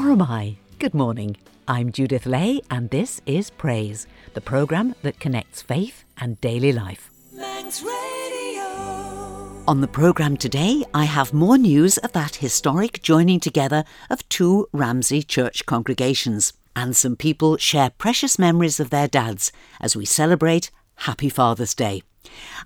Or am I? Good morning. I'm Judith Lay, and this is Praise, the programme that connects faith and daily life. On the programme today, I have more news of that historic joining together of two Ramsey church congregations, and some people share precious memories of their dads as we celebrate Happy Father's Day.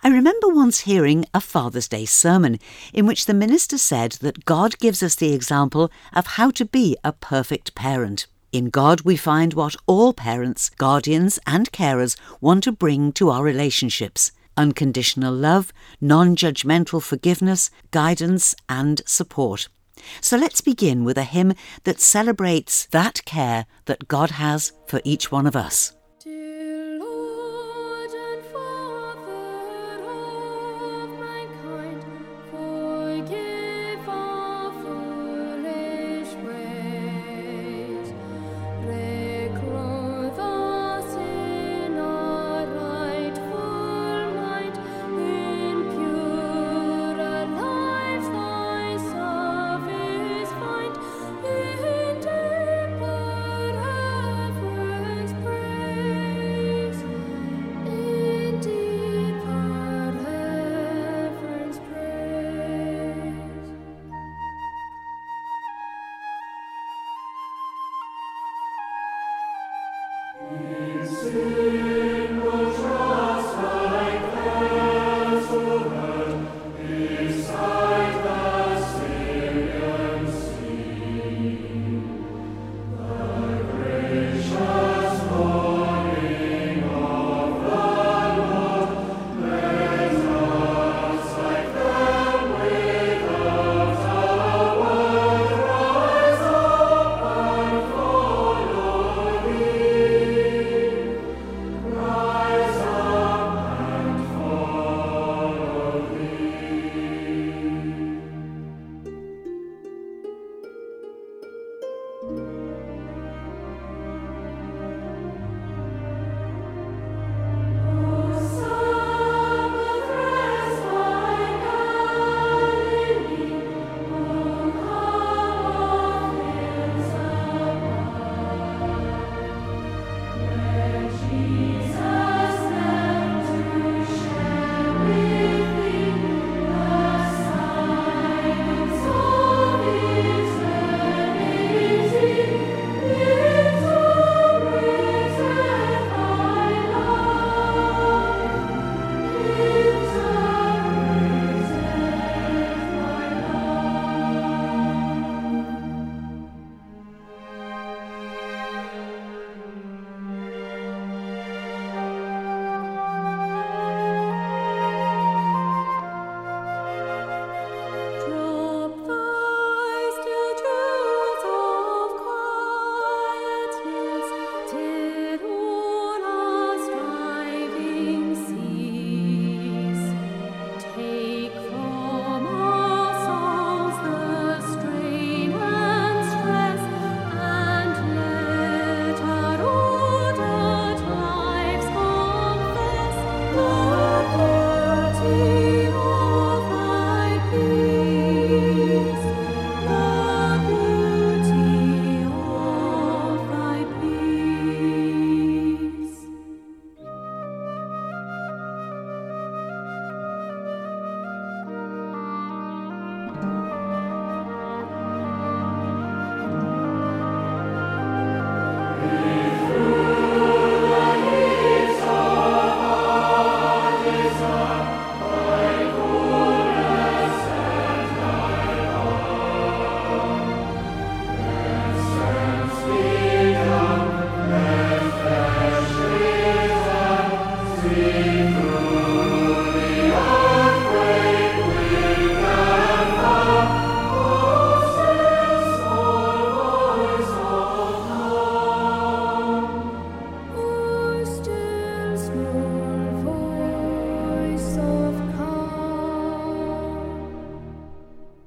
I remember once hearing a Father's Day sermon in which the minister said that God gives us the example of how to be a perfect parent. In God, we find what all parents, guardians, and carers want to bring to our relationships unconditional love, non judgmental forgiveness, guidance, and support. So let's begin with a hymn that celebrates that care that God has for each one of us.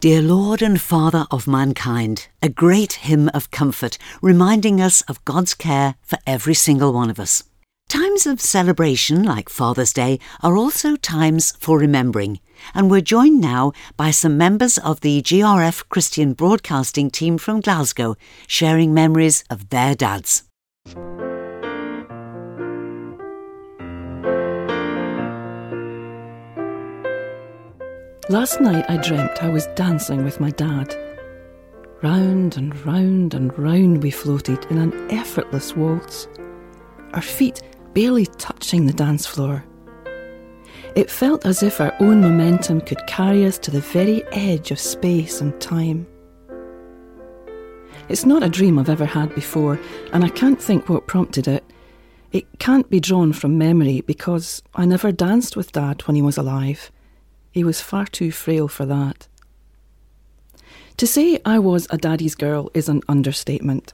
Dear Lord and Father of mankind, a great hymn of comfort reminding us of God's care for every single one of us. Times of celebration, like Father's Day, are also times for remembering, and we're joined now by some members of the GRF Christian Broadcasting team from Glasgow, sharing memories of their dads. Last night I dreamt I was dancing with my dad. Round and round and round we floated in an effortless waltz, our feet barely touching the dance floor. It felt as if our own momentum could carry us to the very edge of space and time. It's not a dream I've ever had before, and I can't think what prompted it. It can't be drawn from memory because I never danced with Dad when he was alive. He was far too frail for that. To say I was a daddy's girl is an understatement.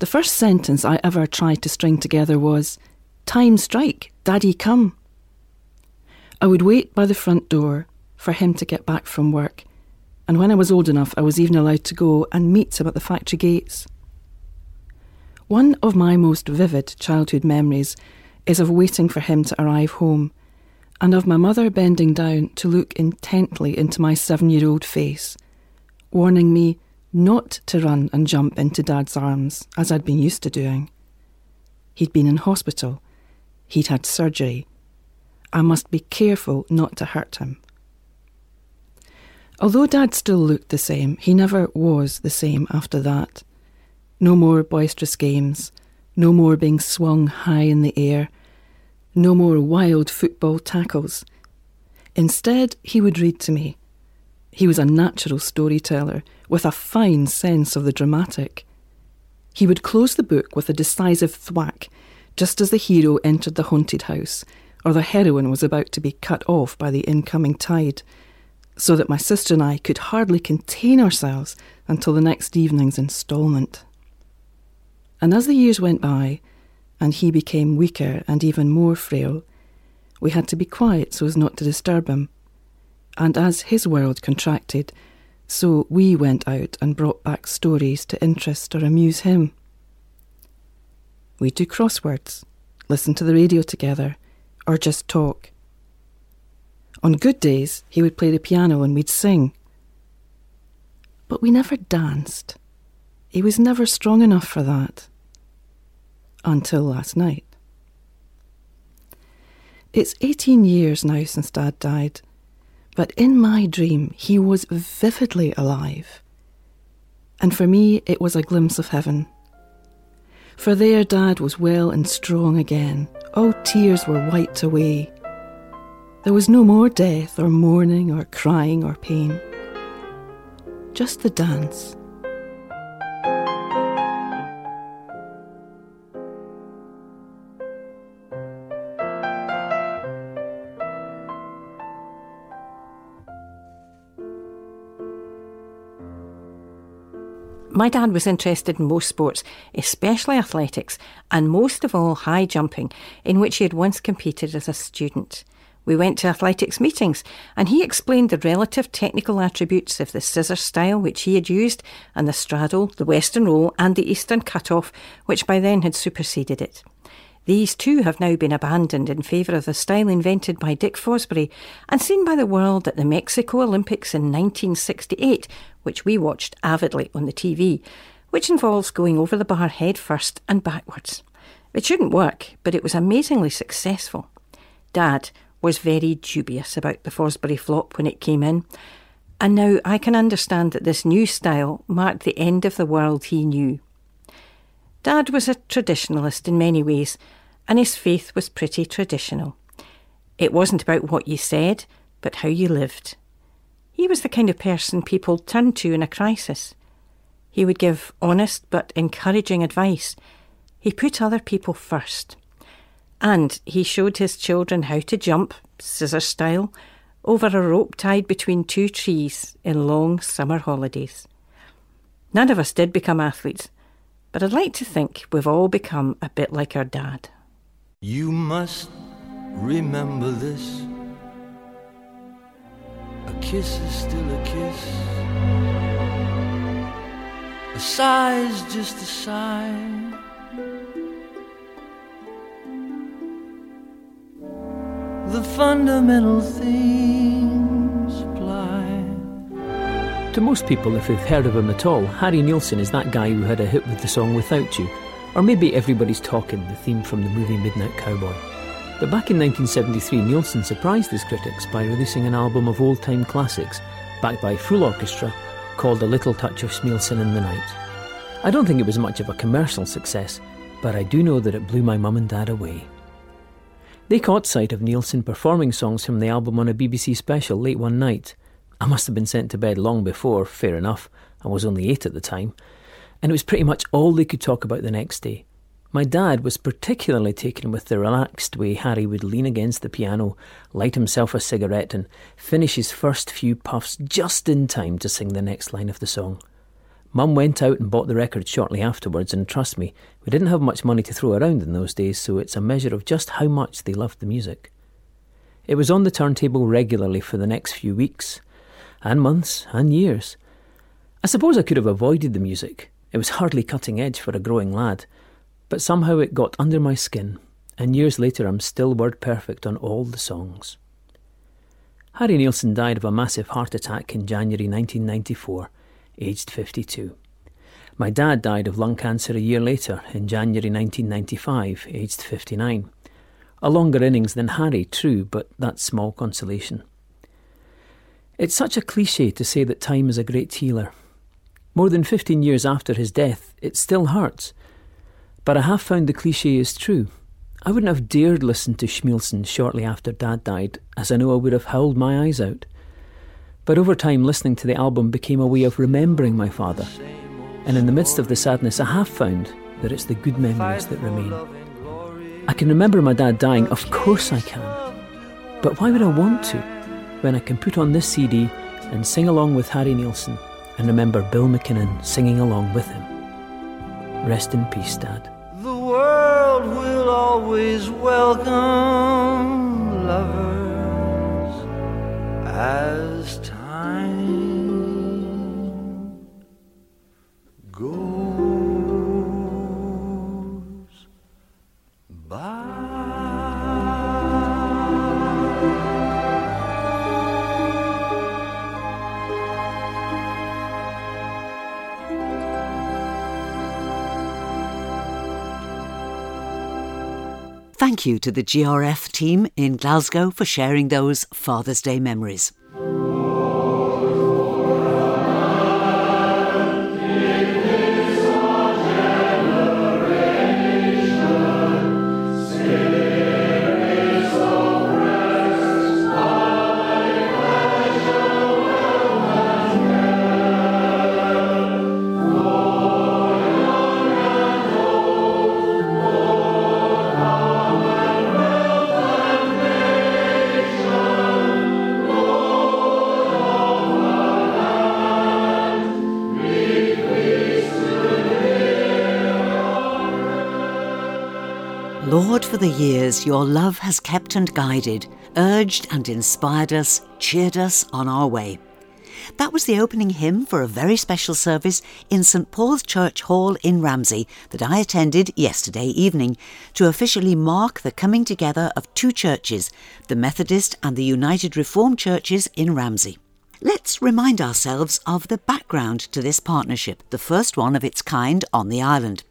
The first sentence I ever tried to string together was, Time strike, daddy come. I would wait by the front door for him to get back from work, and when I was old enough, I was even allowed to go and meet him at the factory gates. One of my most vivid childhood memories is of waiting for him to arrive home and of my mother bending down to look intently into my seven year old face, warning me not to run and jump into Dad's arms as I'd been used to doing. He'd been in hospital, he'd had surgery. I must be careful not to hurt him. Although Dad still looked the same, he never was the same after that. No more boisterous games, no more being swung high in the air no more wild football tackles. Instead, he would read to me. He was a natural storyteller with a fine sense of the dramatic. He would close the book with a decisive thwack just as the hero entered the haunted house or the heroine was about to be cut off by the incoming tide, so that my sister and I could hardly contain ourselves until the next evening's instalment. And as the years went by, and he became weaker and even more frail, we had to be quiet so as not to disturb him. And as his world contracted, so we went out and brought back stories to interest or amuse him. We'd do crosswords, listen to the radio together, or just talk. On good days, he would play the piano and we'd sing. But we never danced. He was never strong enough for that until last night. It's 18 years now since Dad died, but in my dream he was vividly alive. And for me, it was a glimpse of heaven. For there, Dad was well and strong again. All tears were wiped away. There was no more death or mourning or crying or pain. Just the dance My dad was interested in most sports, especially athletics, and most of all high jumping, in which he had once competed as a student. We went to athletics meetings, and he explained the relative technical attributes of the scissor style which he had used, and the straddle, the western roll, and the eastern cut-off, which by then had superseded it. These too have now been abandoned in favour of the style invented by Dick Fosbury and seen by the world at the Mexico Olympics in 1968, which we watched avidly on the TV, which involves going over the bar head first and backwards. It shouldn't work, but it was amazingly successful. Dad was very dubious about the Fosbury flop when it came in, and now I can understand that this new style marked the end of the world he knew. Dad was a traditionalist in many ways, and his faith was pretty traditional. It wasn't about what you said, but how you lived. He was the kind of person people turned to in a crisis. He would give honest but encouraging advice. He put other people first. And he showed his children how to jump, scissor style, over a rope tied between two trees in long summer holidays. None of us did become athletes, but I'd like to think we've all become a bit like our dad. You must remember this. A kiss is still a kiss. A sigh is just a sigh. The fundamental thing To most people, if they've heard of him at all, Harry Nilsson is that guy who had a hit with the song Without You, or maybe Everybody's Talking, the theme from the movie Midnight Cowboy. But back in 1973, Nilsson surprised his critics by releasing an album of old time classics, backed by full orchestra, called A Little Touch of Schmilsson in the Night. I don't think it was much of a commercial success, but I do know that it blew my mum and dad away. They caught sight of Nilsson performing songs from the album on a BBC special late one night. I must have been sent to bed long before, fair enough, I was only eight at the time, and it was pretty much all they could talk about the next day. My dad was particularly taken with the relaxed way Harry would lean against the piano, light himself a cigarette, and finish his first few puffs just in time to sing the next line of the song. Mum went out and bought the record shortly afterwards, and trust me, we didn't have much money to throw around in those days, so it's a measure of just how much they loved the music. It was on the turntable regularly for the next few weeks, and months, and years. I suppose I could have avoided the music. It was hardly cutting edge for a growing lad, but somehow it got under my skin, and years later I'm still word perfect on all the songs. Harry Nilsson died of a massive heart attack in January 1994 aged 52. My dad died of lung cancer a year later, in January 1995, aged 59. A longer innings than Harry, true, but that's small consolation. It's such a cliche to say that time is a great healer. More than 15 years after his death, it still hurts. But I have found the cliche is true. I wouldn't have dared listen to Schmilsson shortly after Dad died, as I know I would have howled my eyes out. But over time, listening to the album became a way of remembering my father. And in the midst of the sadness, I have found that it's the good memories that remain. I can remember my dad dying, of course I can. But why would I want to when I can put on this CD and sing along with Harry Nilsson and remember Bill McKinnon singing along with him? Rest in peace, Dad. The world will always welcome lovers as Thank you to the GRF team in Glasgow for sharing those Father's Day memories. For the years your love has kept and guided, urged and inspired us, cheered us on our way. That was the opening hymn for a very special service in St Paul's Church Hall in Ramsey that I attended yesterday evening to officially mark the coming together of two churches, the Methodist and the United Reformed churches in Ramsey. Let's remind ourselves of the background to this partnership, the first one of its kind on the island.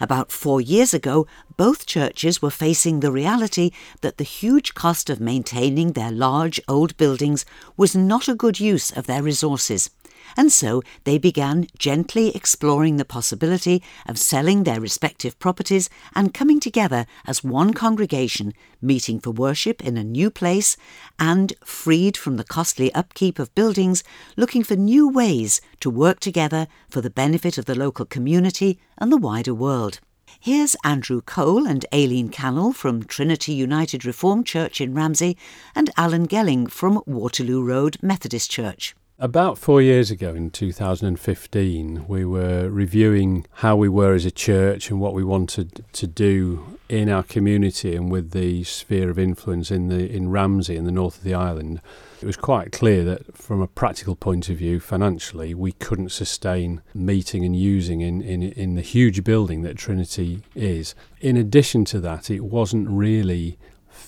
About four years ago, both churches were facing the reality that the huge cost of maintaining their large old buildings was not a good use of their resources. And so they began gently exploring the possibility of selling their respective properties and coming together as one congregation, meeting for worship in a new place and, freed from the costly upkeep of buildings, looking for new ways to work together for the benefit of the local community and the wider world. Here's Andrew Cole and Aileen Cannell from Trinity United Reformed Church in Ramsey and Alan Gelling from Waterloo Road Methodist Church. About four years ago in 2015, we were reviewing how we were as a church and what we wanted to do in our community and with the sphere of influence in the in Ramsey in the north of the island. It was quite clear that from a practical point of view, financially, we couldn't sustain meeting and using in, in, in the huge building that Trinity is. In addition to that, it wasn't really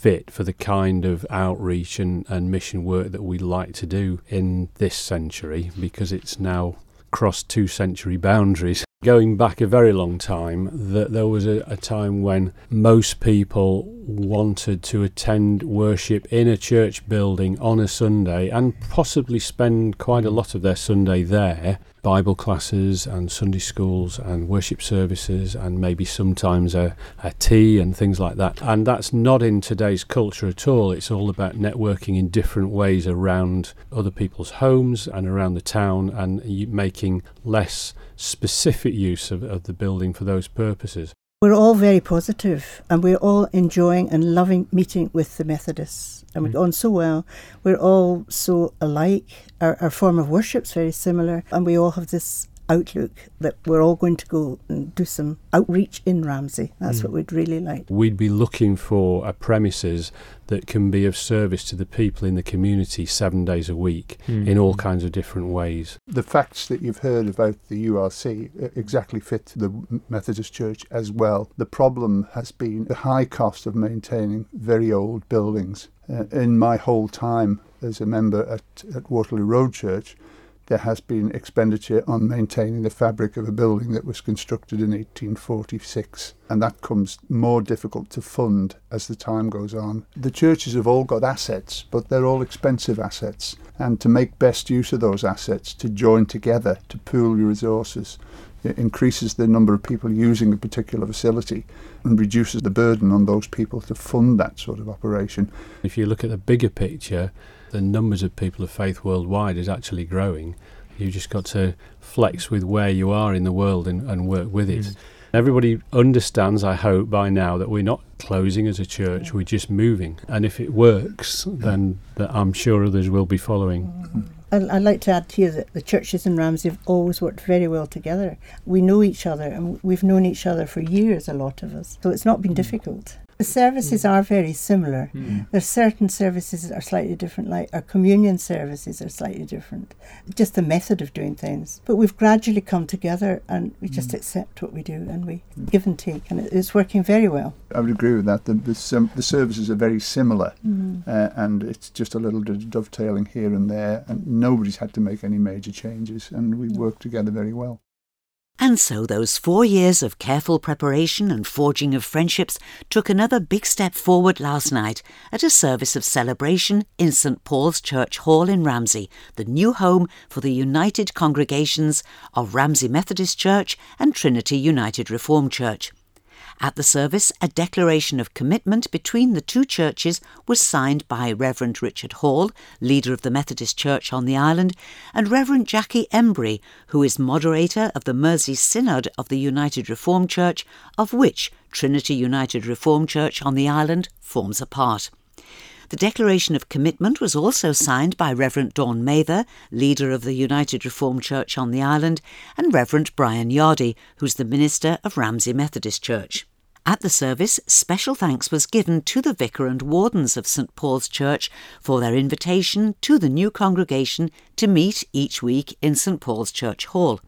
fit for the kind of outreach and, and mission work that we'd like to do in this century because it's now crossed two century boundaries. Going back a very long time, that there was a, a time when most people wanted to attend worship in a church building on a Sunday and possibly spend quite a lot of their Sunday there Bible classes and Sunday schools and worship services and maybe sometimes a, a tea and things like that. And that's not in today's culture at all. It's all about networking in different ways around other people's homes and around the town and making less specific use of, of the building for those purposes. We're all very positive and we're all enjoying and loving meeting with the Methodists and we've mm. gone so well. We're all so alike. Our, our form of worship's very similar, and we all have this outlook that we're all going to go and do some outreach in Ramsey. That's mm. what we'd really like. We'd be looking for a premises that can be of service to the people in the community seven days a week mm. in all kinds of different ways. The facts that you've heard about the URC exactly fit the Methodist Church as well. The problem has been the high cost of maintaining very old buildings. Uh, in my whole time as a member at, at Waterloo Road Church, there has been expenditure on maintaining the fabric of a building that was constructed in 1846, and that comes more difficult to fund as the time goes on. The churches have all got assets, but they're all expensive assets, and to make best use of those assets, to join together, to pool your resources, it increases the number of people using a particular facility and reduces the burden on those people to fund that sort of operation. If you look at the bigger picture, the numbers of people of faith worldwide is actually growing. You've just got to flex with where you are in the world and, and work with it. Mm. Everybody understands, I hope, by now that we're not closing as a church, we're just moving. And if it works, then I'm sure others will be following. I'd like to add here that the churches in Ramsey have always worked very well together. We know each other and we've known each other for years, a lot of us. So it's not been mm. difficult. The services mm. are very similar. Mm. There's certain services that are slightly different, like our communion services are slightly different. Just the method of doing things. But we've gradually come together and we just mm. accept what we do and we mm. give and take, and it's working very well. I would agree with that. The, the, the services are very similar, mm. uh, and it's just a little bit of dovetailing here and there, and nobody's had to make any major changes, and we work together very well. And so those four years of careful preparation and forging of friendships took another big step forward last night at a service of celebration in St Paul's Church Hall in Ramsey, the new home for the united congregations of Ramsey Methodist Church and Trinity United Reformed Church. At the service, a declaration of commitment between the two churches was signed by Reverend Richard Hall, leader of the Methodist Church on the island, and Reverend Jackie Embry, who is moderator of the Mersey Synod of the United Reformed Church, of which Trinity United Reformed Church on the island forms a part. The Declaration of Commitment was also signed by Reverend Dawn Mather, leader of the United Reformed Church on the island, and Reverend Brian Yardy, who's the minister of Ramsey Methodist Church. At the service, special thanks was given to the vicar and wardens of St Paul's Church for their invitation to the new congregation to meet each week in St Paul's Church Hall.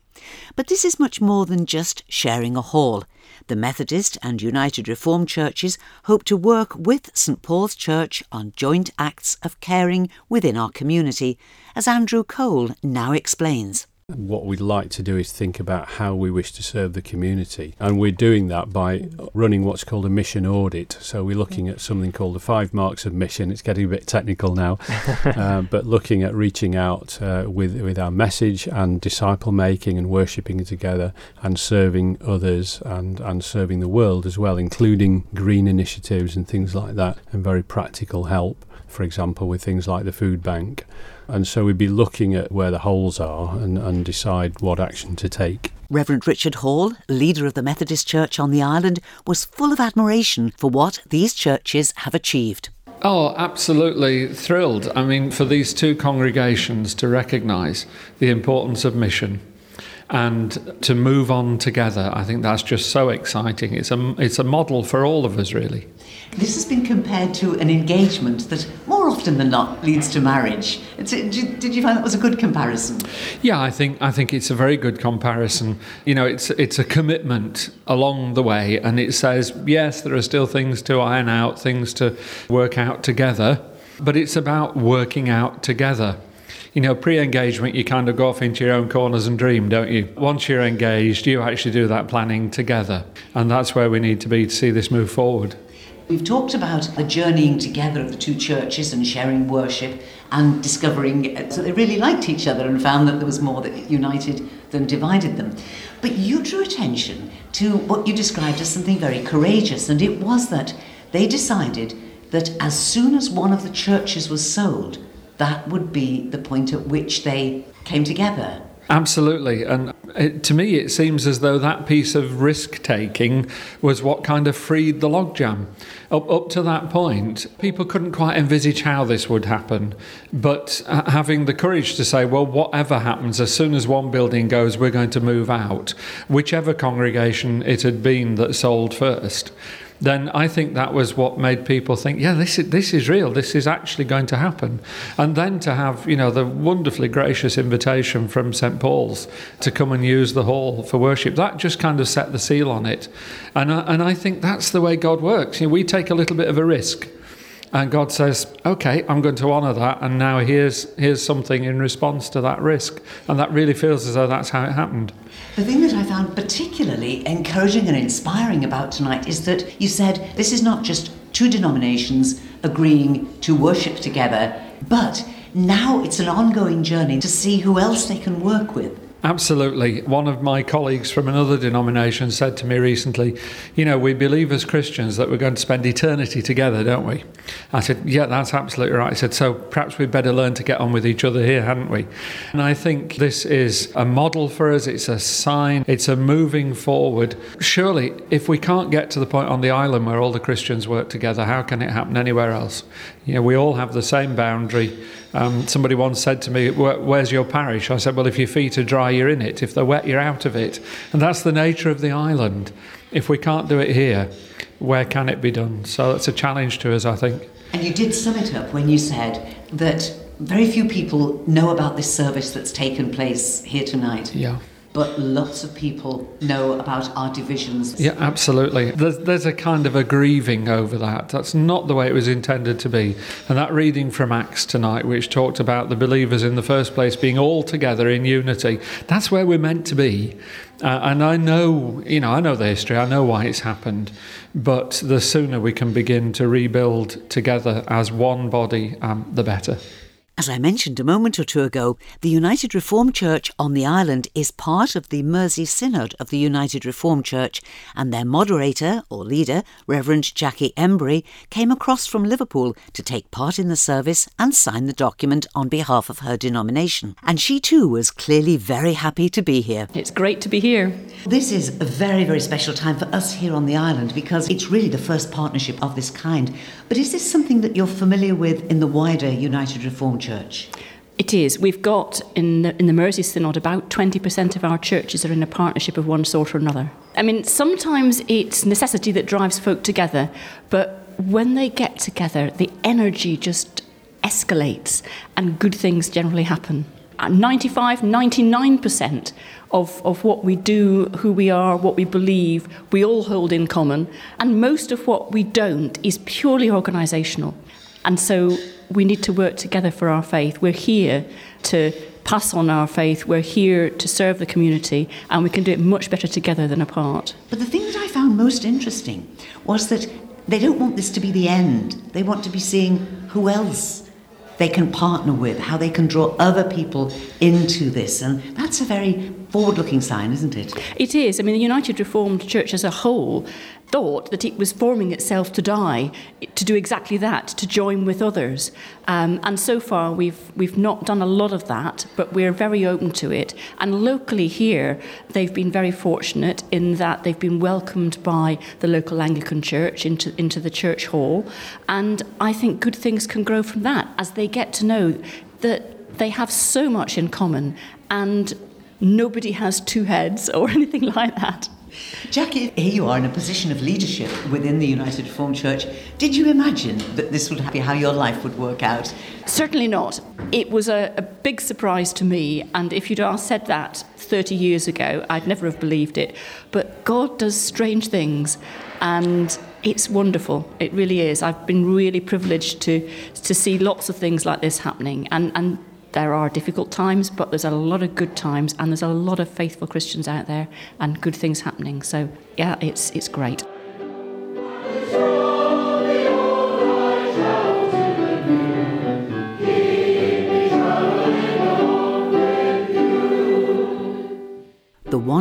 But this is much more than just sharing a hall. The Methodist and United Reformed churches hope to work with St Paul's Church on joint acts of caring within our community, as Andrew Cole now explains. What we'd like to do is think about how we wish to serve the community. And we're doing that by running what's called a mission audit. So we're looking at something called the five marks of mission. It's getting a bit technical now, uh, but looking at reaching out uh, with, with our message and disciple making and worshipping together and serving others and, and serving the world as well, including green initiatives and things like that, and very practical help, for example, with things like the food bank. And so we'd be looking at where the holes are and, and decide what action to take. Reverend Richard Hall, leader of the Methodist Church on the island, was full of admiration for what these churches have achieved. Oh, absolutely thrilled. I mean, for these two congregations to recognise the importance of mission and to move on together, I think that's just so exciting. It's a, it's a model for all of us, really. This has been compared to an engagement that more often than not leads to marriage. Did you find that was a good comparison? Yeah, I think I think it's a very good comparison. You know, it's it's a commitment along the way, and it says yes, there are still things to iron out, things to work out together, but it's about working out together you know, pre engagement, you kind of go off into your own corners and dream, don't you? Once you're engaged, you actually do that planning together. And that's where we need to be to see this move forward. We've talked about the journeying together of the two churches and sharing worship and discovering uh, that they really liked each other and found that there was more that united than divided them. But you drew attention to what you described as something very courageous, and it was that they decided that as soon as one of the churches was sold, that would be the point at which they came together. Absolutely. And it, to me, it seems as though that piece of risk taking was what kind of freed the logjam. Up, up to that point, people couldn't quite envisage how this would happen. But uh, having the courage to say, well, whatever happens, as soon as one building goes, we're going to move out, whichever congregation it had been that sold first then I think that was what made people think, yeah, this is, this is real. This is actually going to happen. And then to have, you know, the wonderfully gracious invitation from St. Paul's to come and use the hall for worship, that just kind of set the seal on it. And I, and I think that's the way God works. You know, we take a little bit of a risk. And God says, okay, I'm going to honour that. And now here's, here's something in response to that risk. And that really feels as though that's how it happened. The thing that I found particularly encouraging and inspiring about tonight is that you said this is not just two denominations agreeing to worship together, but now it's an ongoing journey to see who else they can work with. Absolutely. One of my colleagues from another denomination said to me recently, You know, we believe as Christians that we're going to spend eternity together, don't we? I said, Yeah, that's absolutely right. I said, So perhaps we'd better learn to get on with each other here, hadn't we? And I think this is a model for us. It's a sign, it's a moving forward. Surely, if we can't get to the point on the island where all the Christians work together, how can it happen anywhere else? You know, we all have the same boundary. Um, somebody once said to me, Where's your parish? I said, Well, if your feet are dry, you're in it. If they're wet, you're out of it. And that's the nature of the island. If we can't do it here, where can it be done? So that's a challenge to us, I think. And you did sum it up when you said that very few people know about this service that's taken place here tonight. Yeah but lots of people know about our divisions. Yeah, absolutely. There's, there's a kind of a grieving over that. That's not the way it was intended to be. And that reading from Acts tonight, which talked about the believers in the first place being all together in unity, that's where we're meant to be. Uh, and I know, you know, I know the history, I know why it's happened, but the sooner we can begin to rebuild together as one body, um, the better. As I mentioned a moment or two ago, the United Reformed Church on the island is part of the Mersey Synod of the United Reformed Church, and their moderator or leader, Reverend Jackie Embry, came across from Liverpool to take part in the service and sign the document on behalf of her denomination. And she too was clearly very happy to be here. It's great to be here. This is a very, very special time for us here on the island because it's really the first partnership of this kind. But is this something that you're familiar with in the wider United Reformed Church? It is. We've got in the, in the Mersey Synod about 20% of our churches are in a partnership of one sort or another. I mean, sometimes it's necessity that drives folk together, but when they get together, the energy just escalates and good things generally happen. Uh, 95, 99% of, of what we do, who we are, what we believe, we all hold in common. And most of what we don't is purely organisational. And so we need to work together for our faith. We're here to pass on our faith, we're here to serve the community, and we can do it much better together than apart. But the thing that I found most interesting was that they don't want this to be the end, they want to be seeing who else they can partner with, how they can draw other people into this. And that's a very forward looking sign, isn't it? It is. I mean, the United Reformed Church as a whole thought that it was forming itself to die, to do exactly that, to join with others. Um, and so far, we've, we've not done a lot of that, but we're very open to it. And locally here, they've been very fortunate in that they've been welcomed by the local Anglican church into, into the church hall. And I think good things can grow from that as they get to know that they have so much in common and nobody has two heads or anything like that. Jackie, here you are in a position of leadership within the United Reformed Church. Did you imagine that this would be how your life would work out? Certainly not. It was a, a big surprise to me, and if you'd asked said that 30 years ago, I'd never have believed it. But God does strange things, and it's wonderful. It really is. I've been really privileged to to see lots of things like this happening, and and there are difficult times, but there's a lot of good times, and there's a lot of faithful Christians out there, and good things happening. So yeah, it's it's great.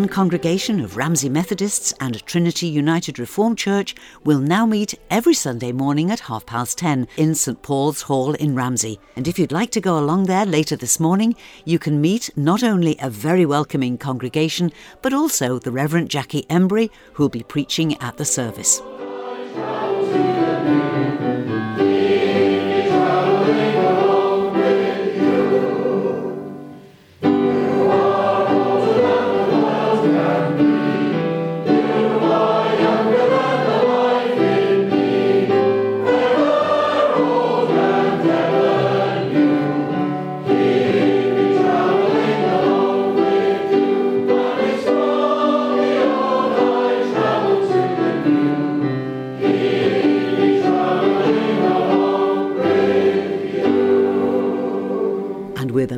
One congregation of Ramsey Methodists and Trinity United Reformed Church will now meet every Sunday morning at half past ten in St Paul's Hall in Ramsey. And if you'd like to go along there later this morning, you can meet not only a very welcoming congregation, but also the Reverend Jackie Embry, who'll be preaching at the service.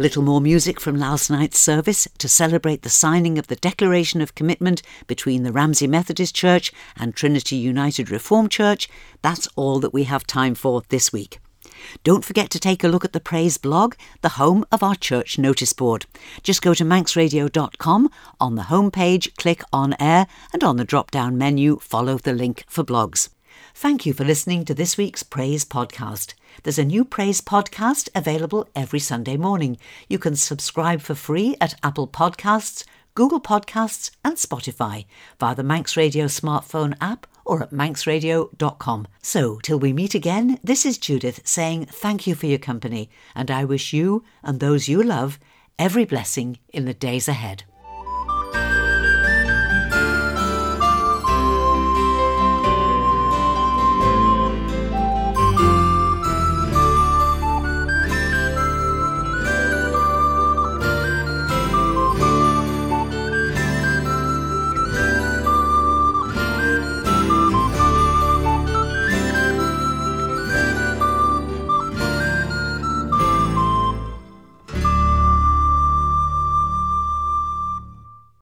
Little more music from last night's service to celebrate the signing of the Declaration of Commitment between the Ramsey Methodist Church and Trinity United Reformed Church, that's all that we have time for this week. Don't forget to take a look at the Praise blog, the home of our church notice board. Just go to manxradio.com, on the homepage, click on air, and on the drop down menu, follow the link for blogs. Thank you for listening to this week's Praise podcast. There's a new Praise podcast available every Sunday morning. You can subscribe for free at Apple Podcasts, Google Podcasts, and Spotify via the Manx Radio smartphone app or at manxradio.com. So, till we meet again, this is Judith saying thank you for your company, and I wish you and those you love every blessing in the days ahead.